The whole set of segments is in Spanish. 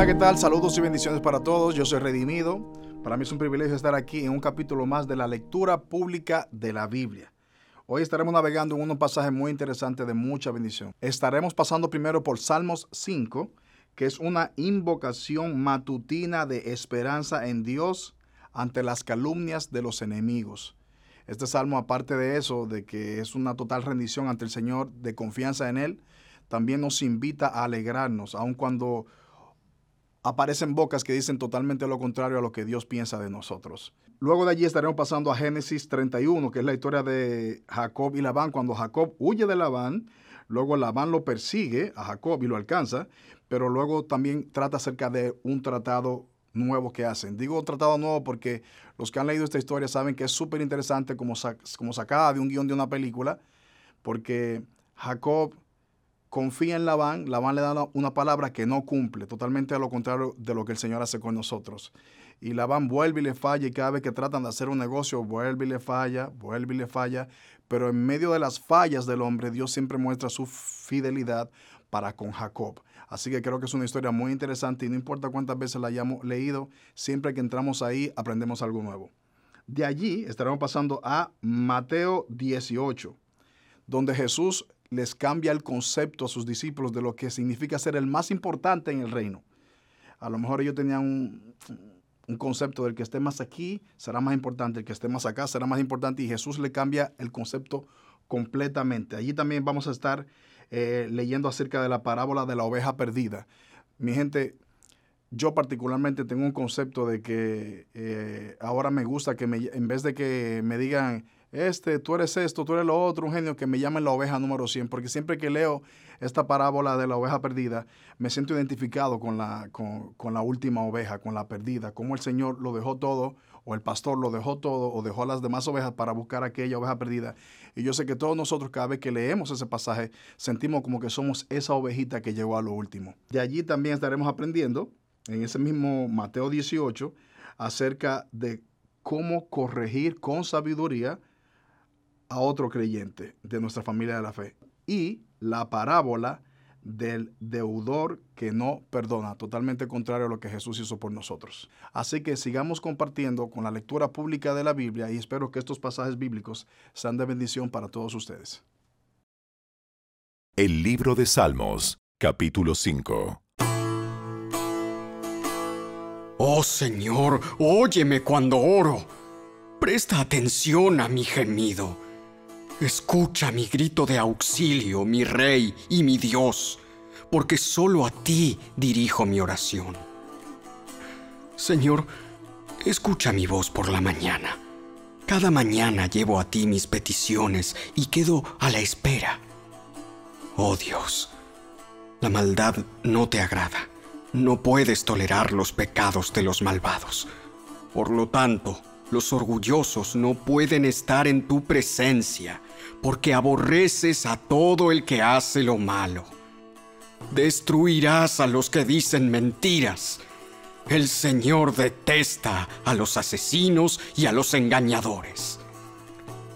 Hola, ¿qué tal? Saludos y bendiciones para todos. Yo soy Redimido. Para mí es un privilegio estar aquí en un capítulo más de la lectura pública de la Biblia. Hoy estaremos navegando en unos pasajes muy interesantes de mucha bendición. Estaremos pasando primero por Salmos 5, que es una invocación matutina de esperanza en Dios ante las calumnias de los enemigos. Este salmo, aparte de eso, de que es una total rendición ante el Señor, de confianza en Él, también nos invita a alegrarnos, aun cuando aparecen bocas que dicen totalmente lo contrario a lo que Dios piensa de nosotros. Luego de allí estaremos pasando a Génesis 31, que es la historia de Jacob y Labán, cuando Jacob huye de Labán, luego Labán lo persigue a Jacob y lo alcanza, pero luego también trata acerca de un tratado nuevo que hacen. Digo tratado nuevo porque los que han leído esta historia saben que es súper interesante como, como sacada de un guion de una película, porque Jacob confía en Labán, Labán le da una palabra que no cumple, totalmente a lo contrario de lo que el Señor hace con nosotros. Y Labán vuelve y le falla y cada vez que tratan de hacer un negocio, vuelve y le falla, vuelve y le falla. Pero en medio de las fallas del hombre, Dios siempre muestra su fidelidad para con Jacob. Así que creo que es una historia muy interesante y no importa cuántas veces la hayamos leído, siempre que entramos ahí aprendemos algo nuevo. De allí estaremos pasando a Mateo 18, donde Jesús les cambia el concepto a sus discípulos de lo que significa ser el más importante en el reino. A lo mejor ellos tenían un, concepto del que esté más aquí será más importante, el que esté más acá será más importante y Jesús le cambia el concepto completamente. Allí también vamos a estar eh, leyendo acerca de la parábola de la oveja perdida. Mi gente, yo particularmente tengo un concepto de que eh, ahora me gusta que en vez de que me digan, este, tú eres esto, tú eres lo otro, un genio que me llame la oveja número 100, porque siempre que leo esta parábola de la oveja perdida, me siento identificado con la, con, con la última oveja, con la perdida, como el Señor lo dejó todo, o el pastor lo dejó todo, o dejó las demás ovejas para buscar aquella oveja perdida. Y yo sé que todos nosotros, cada vez que leemos ese pasaje, sentimos como que somos esa ovejita que llegó a lo último. De allí también estaremos aprendiendo, en ese mismo Mateo 18, acerca de cómo corregir con sabiduría a otro creyente de nuestra familia de la fe. Y la parábola del deudor que no perdona, totalmente contrario a lo que Jesús hizo por nosotros. Así que sigamos compartiendo con la lectura pública de la Biblia y espero que estos pasajes bíblicos sean de bendición para todos ustedes. El libro de Salmos, capítulo 5. Oh Señor, óyeme cuando oro. Presta atención a mi gemido Escucha mi grito de auxilio, mi Rey y mi Dios, porque solo a ti dirijo mi oración. Señor, escucha mi voz por la mañana. Cada mañana llevo a ti mis peticiones y quedo a la espera. Oh Dios, la maldad no te agrada. No puedes tolerar los pecados de los malvados. Por lo tanto, los orgullosos no pueden estar en tu presencia, porque aborreces a todo el que hace lo malo. Destruirás a los que dicen mentiras. El Señor detesta a los asesinos y a los engañadores.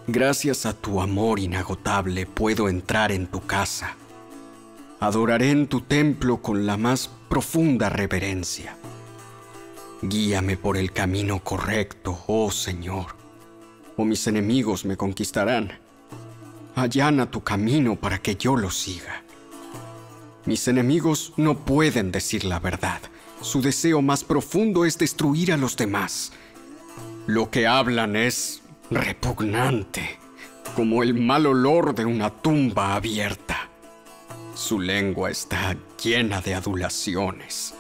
Gracias a tu amor inagotable puedo entrar en tu casa. Adoraré en tu templo con la más profunda reverencia. Guíame por el camino correcto, oh Señor, o mis enemigos me conquistarán. Allana tu camino para que yo lo siga. Mis enemigos no pueden decir la verdad. Su deseo más profundo es destruir a los demás. Lo que hablan es repugnante, como el mal olor de una tumba abierta. Su lengua está llena de adulaciones.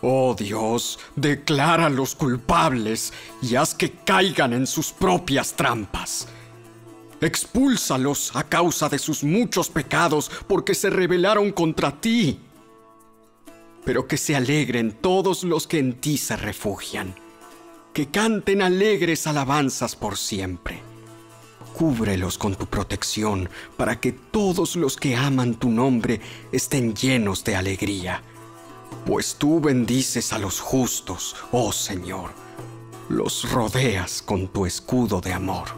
Oh Dios, declara a los culpables y haz que caigan en sus propias trampas. Expúlsalos a causa de sus muchos pecados porque se rebelaron contra ti. Pero que se alegren todos los que en ti se refugian. Que canten alegres alabanzas por siempre. Cúbrelos con tu protección para que todos los que aman tu nombre estén llenos de alegría pues tú bendices a los justos, oh Señor, los rodeas con tu escudo de amor.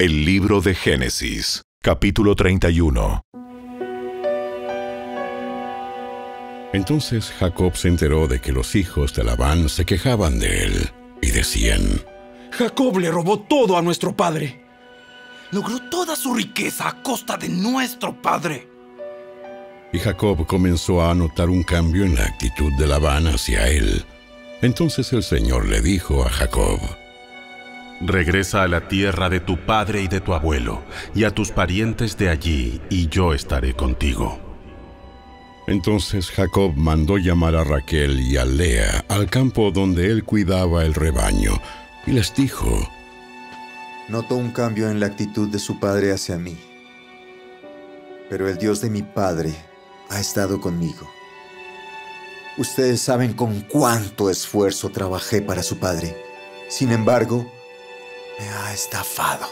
El libro de Génesis, capítulo 31. Entonces Jacob se enteró de que los hijos de Labán se quejaban de él y decían, Jacob le robó todo a nuestro padre. Logró toda su riqueza a costa de nuestro padre. Y Jacob comenzó a notar un cambio en la actitud de Labán hacia él. Entonces el Señor le dijo a Jacob, Regresa a la tierra de tu padre y de tu abuelo, y a tus parientes de allí, y yo estaré contigo. Entonces Jacob mandó llamar a Raquel y a Lea al campo donde él cuidaba el rebaño, y les dijo, Noto un cambio en la actitud de su padre hacia mí, pero el Dios de mi padre ha estado conmigo. Ustedes saben con cuánto esfuerzo trabajé para su padre. Sin embargo, me ha estafado,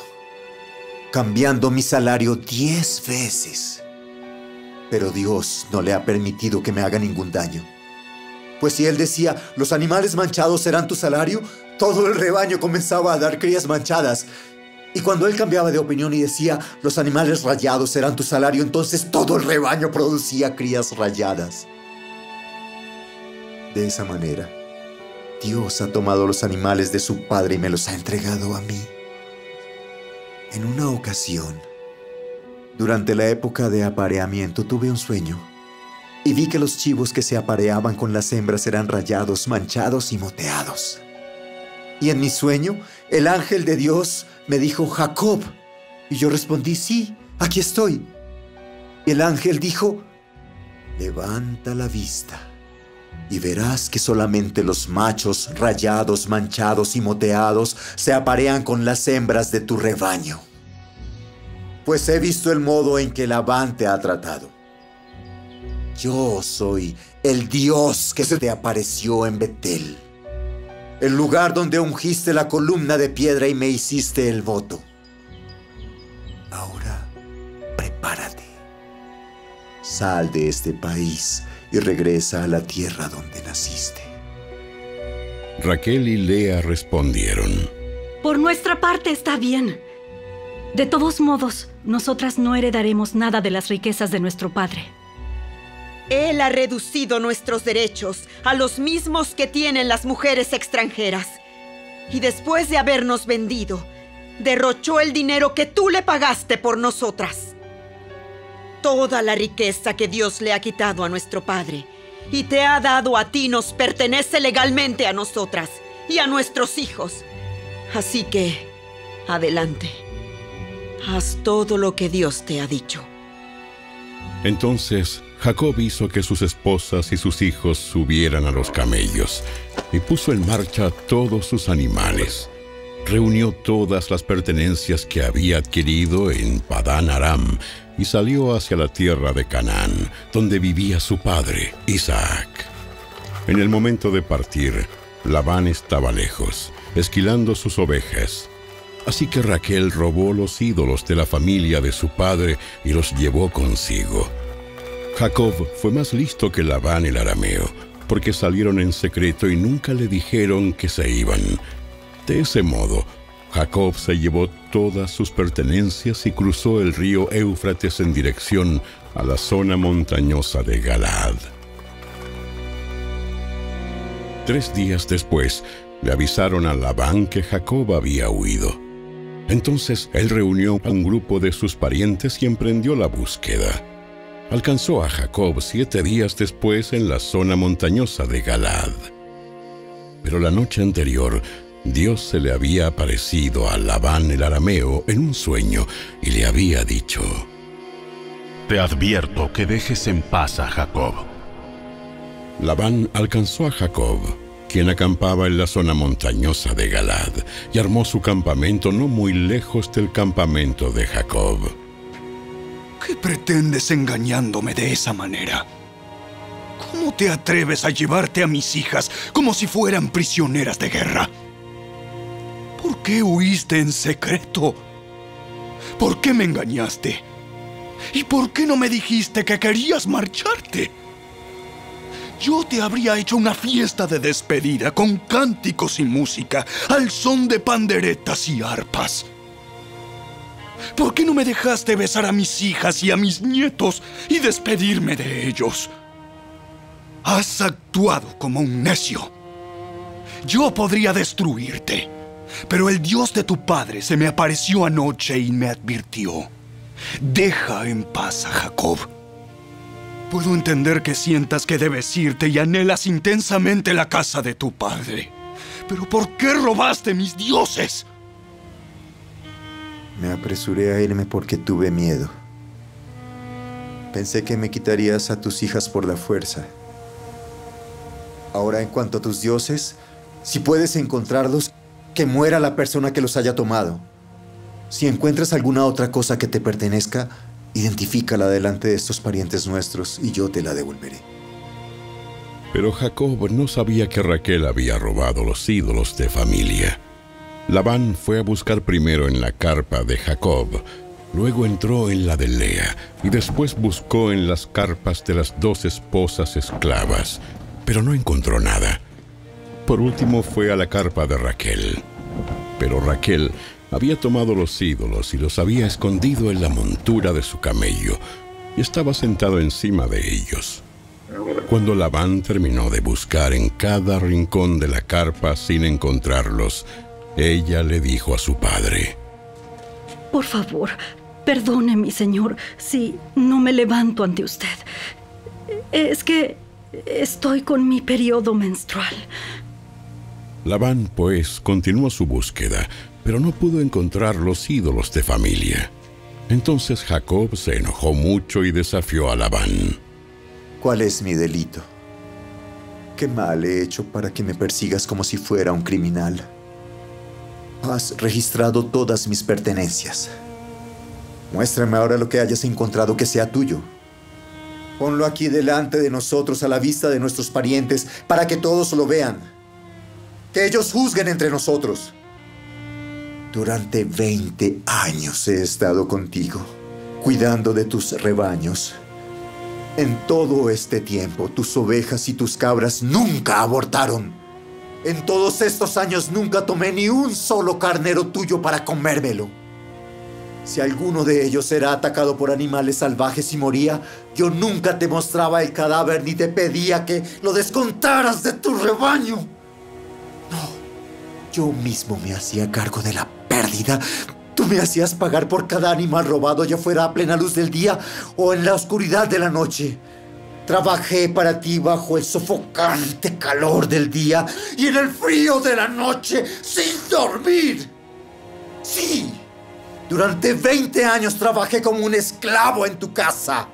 cambiando mi salario diez veces. Pero Dios no le ha permitido que me haga ningún daño. Pues si él decía, los animales manchados serán tu salario, todo el rebaño comenzaba a dar crías manchadas. Y cuando él cambiaba de opinión y decía, los animales rayados serán tu salario, entonces todo el rebaño producía crías rayadas. De esa manera, Dios ha tomado los animales de su padre y me los ha entregado a mí. En una ocasión, durante la época de apareamiento, tuve un sueño y vi que los chivos que se apareaban con las hembras eran rayados, manchados y moteados. Y en mi sueño, el ángel de Dios me dijo, Jacob. Y yo respondí, sí, aquí estoy. Y el ángel dijo, levanta la vista y verás que solamente los machos rayados, manchados y moteados se aparean con las hembras de tu rebaño. Pues he visto el modo en que Labán te ha tratado. Yo soy el Dios que se te apareció en Betel, el lugar donde ungiste la columna de piedra y me hiciste el voto. Ahora, prepárate. Sal de este país y regresa a la tierra donde naciste. Raquel y Lea respondieron, Por nuestra parte está bien. De todos modos, nosotras no heredaremos nada de las riquezas de nuestro padre. Él ha reducido nuestros derechos a los mismos que tienen las mujeres extranjeras. Y después de habernos vendido, derrochó el dinero que tú le pagaste por nosotras. Toda la riqueza que Dios le ha quitado a nuestro Padre y te ha dado a ti nos pertenece legalmente a nosotras y a nuestros hijos. Así que, adelante. Haz todo lo que Dios te ha dicho. Entonces Jacob hizo que sus esposas y sus hijos subieran a los camellos y puso en marcha todos sus animales. Reunió todas las pertenencias que había adquirido en Padán Aram y salió hacia la tierra de Canaán, donde vivía su padre, Isaac. En el momento de partir, Labán estaba lejos, esquilando sus ovejas. Así que Raquel robó los ídolos de la familia de su padre y los llevó consigo. Jacob fue más listo que Labán el arameo, porque salieron en secreto y nunca le dijeron que se iban. De ese modo, Jacob se llevó todas sus pertenencias y cruzó el río Éufrates en dirección a la zona montañosa de Galaad. Tres días después, le avisaron a Labán que Jacob había huido. Entonces él reunió a un grupo de sus parientes y emprendió la búsqueda. Alcanzó a Jacob siete días después en la zona montañosa de Galaad. Pero la noche anterior, Dios se le había aparecido a Labán el arameo en un sueño y le había dicho, Te advierto que dejes en paz a Jacob. Labán alcanzó a Jacob, quien acampaba en la zona montañosa de Galad, y armó su campamento no muy lejos del campamento de Jacob. ¿Qué pretendes engañándome de esa manera? ¿Cómo te atreves a llevarte a mis hijas como si fueran prisioneras de guerra? ¿Por qué huiste en secreto? ¿Por qué me engañaste? ¿Y por qué no me dijiste que querías marcharte? Yo te habría hecho una fiesta de despedida con cánticos y música, al son de panderetas y arpas. ¿Por qué no me dejaste besar a mis hijas y a mis nietos y despedirme de ellos? Has actuado como un necio. Yo podría destruirte, pero el Dios de tu padre se me apareció anoche y me advirtió. Deja en paz a Jacob. Puedo entender que sientas que debes irte y anhelas intensamente la casa de tu padre. Pero ¿por qué robaste mis dioses? Me apresuré a irme porque tuve miedo. Pensé que me quitarías a tus hijas por la fuerza. Ahora en cuanto a tus dioses, si puedes encontrarlos, que muera la persona que los haya tomado. Si encuentras alguna otra cosa que te pertenezca, identifícala delante de estos parientes nuestros y yo te la devolveré. Pero Jacob no sabía que Raquel había robado los ídolos de familia. Labán fue a buscar primero en la carpa de Jacob, luego entró en la de Lea y después buscó en las carpas de las dos esposas esclavas, pero no encontró nada. Por último fue a la carpa de Raquel. Pero Raquel había tomado los ídolos y los había escondido en la montura de su camello y estaba sentado encima de ellos. Cuando Labán terminó de buscar en cada rincón de la carpa sin encontrarlos, ella le dijo a su padre, Por favor, perdone, mi señor, si no me levanto ante usted. Es que estoy con mi periodo menstrual. Labán, pues, continuó su búsqueda, pero no pudo encontrar los ídolos de familia. Entonces Jacob se enojó mucho y desafió a Labán. ¿Cuál es mi delito? ¿Qué mal he hecho para que me persigas como si fuera un criminal? Has registrado todas mis pertenencias. Muéstrame ahora lo que hayas encontrado que sea tuyo. Ponlo aquí delante de nosotros a la vista de nuestros parientes para que todos lo vean. Que ellos juzguen entre nosotros. Durante 20 años he estado contigo, cuidando de tus rebaños. En todo este tiempo, tus ovejas y tus cabras nunca abortaron. En todos estos años nunca tomé ni un solo carnero tuyo para comérmelo. Si alguno de ellos era atacado por animales salvajes y moría, yo nunca te mostraba el cadáver ni te pedía que lo descontaras de tu rebaño. Yo mismo me hacía cargo de la pérdida. Tú me hacías pagar por cada animal robado, ya fuera a plena luz del día o en la oscuridad de la noche. Trabajé para ti bajo el sofocante calor del día y en el frío de la noche sin dormir. Sí, durante 20 años trabajé como un esclavo en tu casa.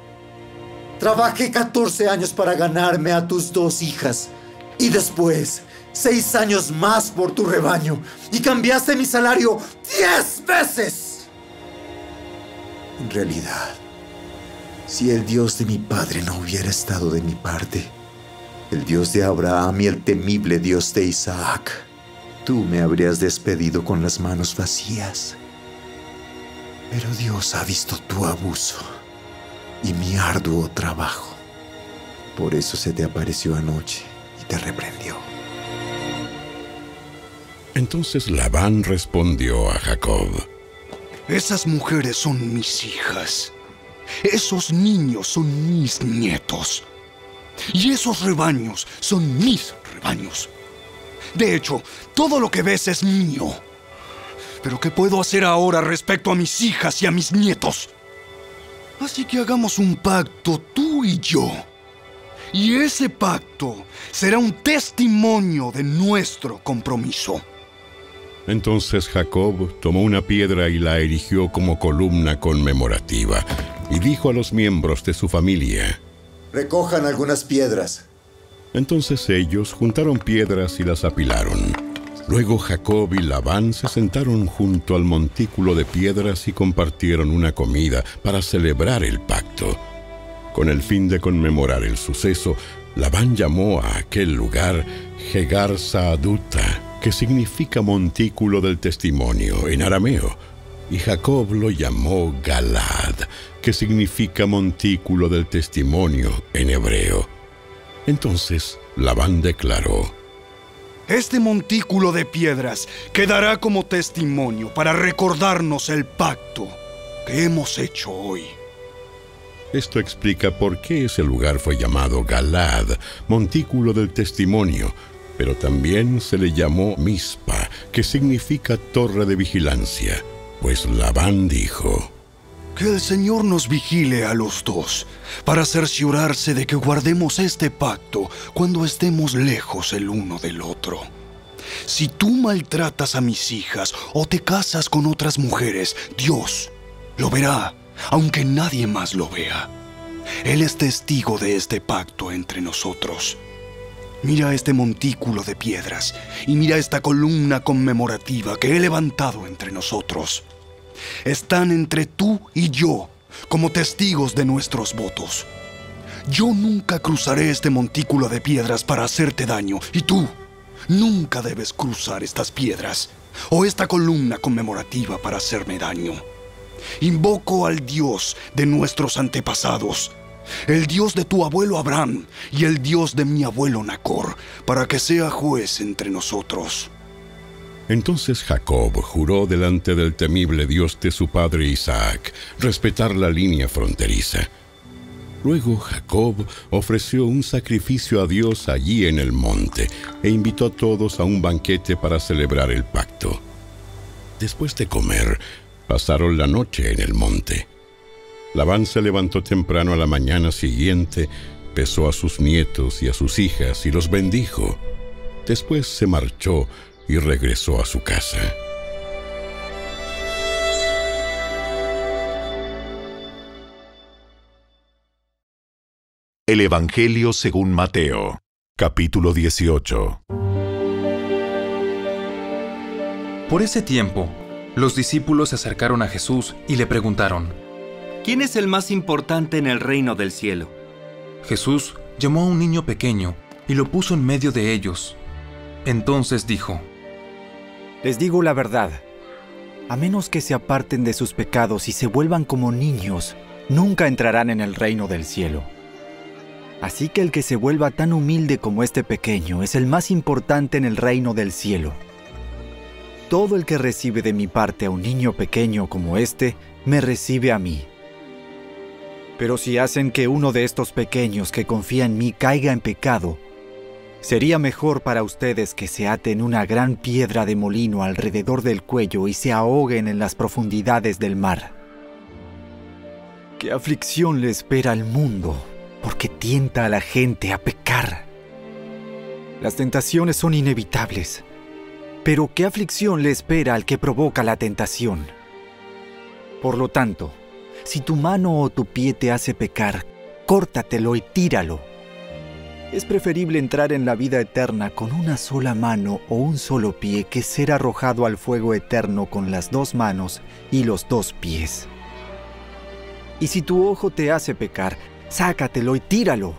Trabajé 14 años para ganarme a tus dos hijas y después seis años más por tu rebaño y cambiaste mi salario 10 veces. En realidad, si el Dios de mi padre no hubiera estado de mi parte, el Dios de Abraham y el temible Dios de Isaac, tú me habrías despedido con las manos vacías. Pero Dios ha visto tu abuso y mi arduo trabajo. Por eso se te apareció anoche y te reprendió. Entonces Labán respondió a Jacob, Esas mujeres son mis hijas. Esos niños son mis nietos. Y esos rebaños son mis rebaños. De hecho, todo lo que ves es mío. Pero ¿qué puedo hacer ahora respecto a mis hijas y a mis nietos? Así que hagamos un pacto tú y yo. Y ese pacto será un testimonio de nuestro compromiso. Entonces Jacob tomó una piedra y la erigió como columna conmemorativa y dijo a los miembros de su familia, Recojan algunas piedras. Entonces ellos juntaron piedras y las apilaron. Luego Jacob y Labán se sentaron junto al montículo de piedras y compartieron una comida para celebrar el pacto. Con el fin de conmemorar el suceso, Labán llamó a aquel lugar Hegar Saaduta, que significa montículo del testimonio en arameo, y Jacob lo llamó Galad, que significa montículo del testimonio en hebreo. Entonces Labán declaró, Este montículo de piedras quedará como testimonio para recordarnos el pacto. que hemos hecho hoy. Esto explica por qué ese lugar fue llamado Galad, montículo del testimonio, pero también se le llamó Mispa, que significa torre de vigilancia, pues Labán dijo, Que el Señor nos vigile a los dos, para cerciorarse de que guardemos este pacto cuando estemos lejos el uno del otro. Si tú maltratas a mis hijas o te casas con otras mujeres, Dios lo verá, aunque nadie más lo vea. Él es testigo de este pacto entre nosotros. Mira este montículo de piedras y mira esta columna conmemorativa que he levantado entre nosotros. Están entre tú y yo como testigos de nuestros votos. Yo nunca cruzaré este montículo de piedras para hacerte daño y tú nunca debes cruzar estas piedras o esta columna conmemorativa para hacerme daño. Invoco al Dios de nuestros antepasados el Dios de tu abuelo Abraham y el Dios de mi abuelo Nacor, para que sea juez entre nosotros. Entonces Jacob juró delante del temible Dios de su padre Isaac respetar la línea fronteriza. Luego Jacob ofreció un sacrificio a Dios allí en el monte e invitó a todos a un banquete para celebrar el pacto. Después de comer, pasaron la noche en el monte. Labán se levantó temprano a la mañana siguiente, besó a sus nietos y a sus hijas y los bendijo. Después se marchó y regresó a su casa. El Evangelio según Mateo, capítulo 18. Por ese tiempo, los discípulos se acercaron a Jesús y le preguntaron, ¿Quién es el más importante en el reino del cielo? Jesús llamó a un niño pequeño y lo puso en medio de ellos. Entonces dijo, Les digo la verdad, a menos que se aparten de sus pecados y se vuelvan como niños, nunca entrarán en el reino del cielo. Así que el que se vuelva tan humilde como este pequeño es el más importante en el reino del cielo. Todo el que recibe de mi parte a un niño pequeño como este, me recibe a mí. Pero si hacen que uno de estos pequeños que confía en mí caiga en pecado, sería mejor para ustedes que se aten una gran piedra de molino alrededor del cuello y se ahoguen en las profundidades del mar. ¿Qué aflicción le espera al mundo porque tienta a la gente a pecar? Las tentaciones son inevitables, pero ¿qué aflicción le espera al que provoca la tentación? Por lo tanto, si tu mano o tu pie te hace pecar, córtatelo y tíralo. Es preferible entrar en la vida eterna con una sola mano o un solo pie que ser arrojado al fuego eterno con las dos manos y los dos pies. Y si tu ojo te hace pecar, sácatelo y tíralo.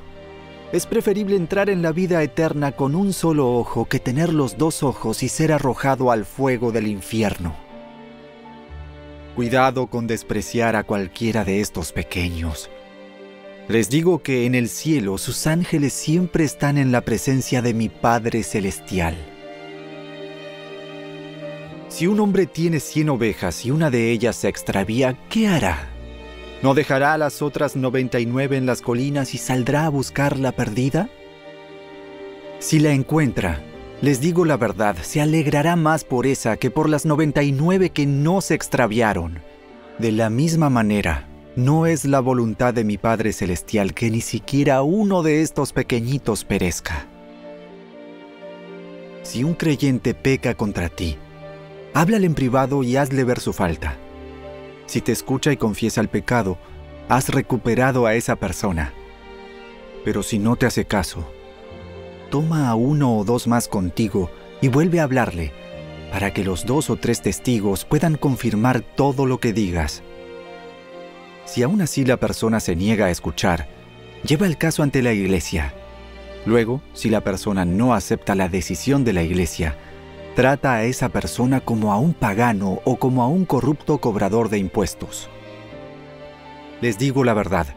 Es preferible entrar en la vida eterna con un solo ojo que tener los dos ojos y ser arrojado al fuego del infierno. Cuidado con despreciar a cualquiera de estos pequeños. Les digo que en el cielo sus ángeles siempre están en la presencia de mi Padre Celestial. Si un hombre tiene cien ovejas y una de ellas se extravía, ¿qué hará? ¿No dejará a las otras 99 en las colinas y saldrá a buscar la perdida? Si la encuentra, les digo la verdad, se alegrará más por esa que por las 99 que no se extraviaron. De la misma manera, no es la voluntad de mi Padre Celestial que ni siquiera uno de estos pequeñitos perezca. Si un creyente peca contra ti, háblale en privado y hazle ver su falta. Si te escucha y confiesa el pecado, has recuperado a esa persona. Pero si no te hace caso, toma a uno o dos más contigo y vuelve a hablarle, para que los dos o tres testigos puedan confirmar todo lo que digas. Si aún así la persona se niega a escuchar, lleva el caso ante la iglesia. Luego, si la persona no acepta la decisión de la iglesia, trata a esa persona como a un pagano o como a un corrupto cobrador de impuestos. Les digo la verdad,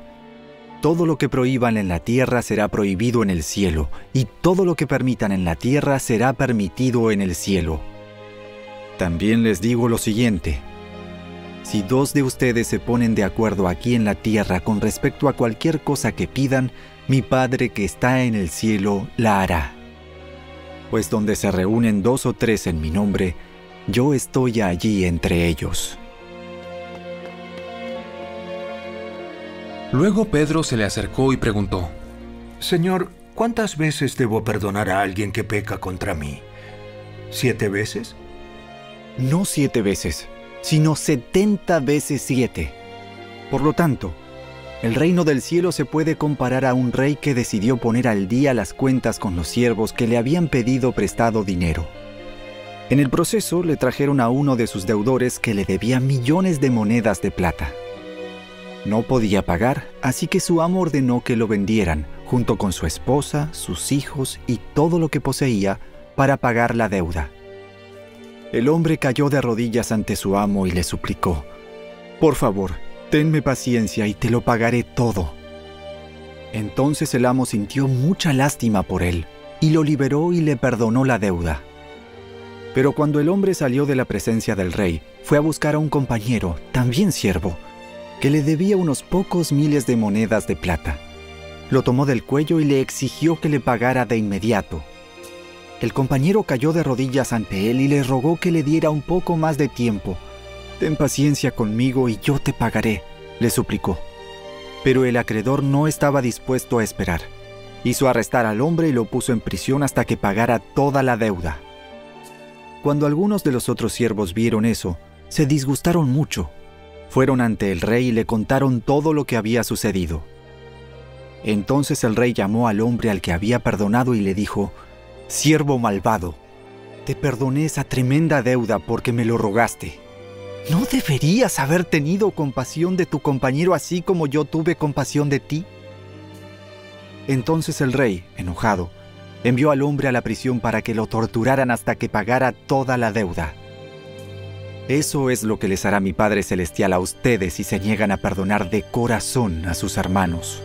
todo lo que prohíban en la tierra será prohibido en el cielo, y todo lo que permitan en la tierra será permitido en el cielo. También les digo lo siguiente, Si dos de ustedes se ponen de acuerdo aquí en la tierra con respecto a cualquier cosa que pidan, mi Padre que está en el cielo la hará. Pues donde se reúnen dos o tres en mi nombre, yo estoy allí entre ellos. Luego Pedro se le acercó y preguntó, Señor, ¿cuántas veces debo perdonar a alguien que peca contra mí? ¿Siete veces? No siete veces, sino setenta veces siete. Por lo tanto, el reino del cielo se puede comparar a un rey que decidió poner al día las cuentas con los siervos que le habían pedido prestado dinero. En el proceso le trajeron a uno de sus deudores que le debía millones de monedas de plata. No podía pagar, así que su amo ordenó que lo vendieran, junto con su esposa, sus hijos y todo lo que poseía, para pagar la deuda. El hombre cayó de rodillas ante su amo y le suplicó, Por favor, tenme paciencia y te lo pagaré todo. Entonces el amo sintió mucha lástima por él, y lo liberó y le perdonó la deuda. Pero cuando el hombre salió de la presencia del rey, fue a buscar a un compañero, también siervo, que le debía unos pocos miles de monedas de plata. Lo tomó del cuello y le exigió que le pagara de inmediato. El compañero cayó de rodillas ante él y le rogó que le diera un poco más de tiempo. Ten paciencia conmigo y yo te pagaré, le suplicó. Pero el acreedor no estaba dispuesto a esperar. Hizo arrestar al hombre y lo puso en prisión hasta que pagara toda la deuda. Cuando algunos de los otros siervos vieron eso, se disgustaron mucho fueron ante el rey y le contaron todo lo que había sucedido. Entonces el rey llamó al hombre al que había perdonado y le dijo, Siervo malvado, te perdoné esa tremenda deuda porque me lo rogaste. ¿No deberías haber tenido compasión de tu compañero así como yo tuve compasión de ti? Entonces el rey, enojado, envió al hombre a la prisión para que lo torturaran hasta que pagara toda la deuda. Eso es lo que les hará mi Padre Celestial a ustedes si se niegan a perdonar de corazón a sus hermanos.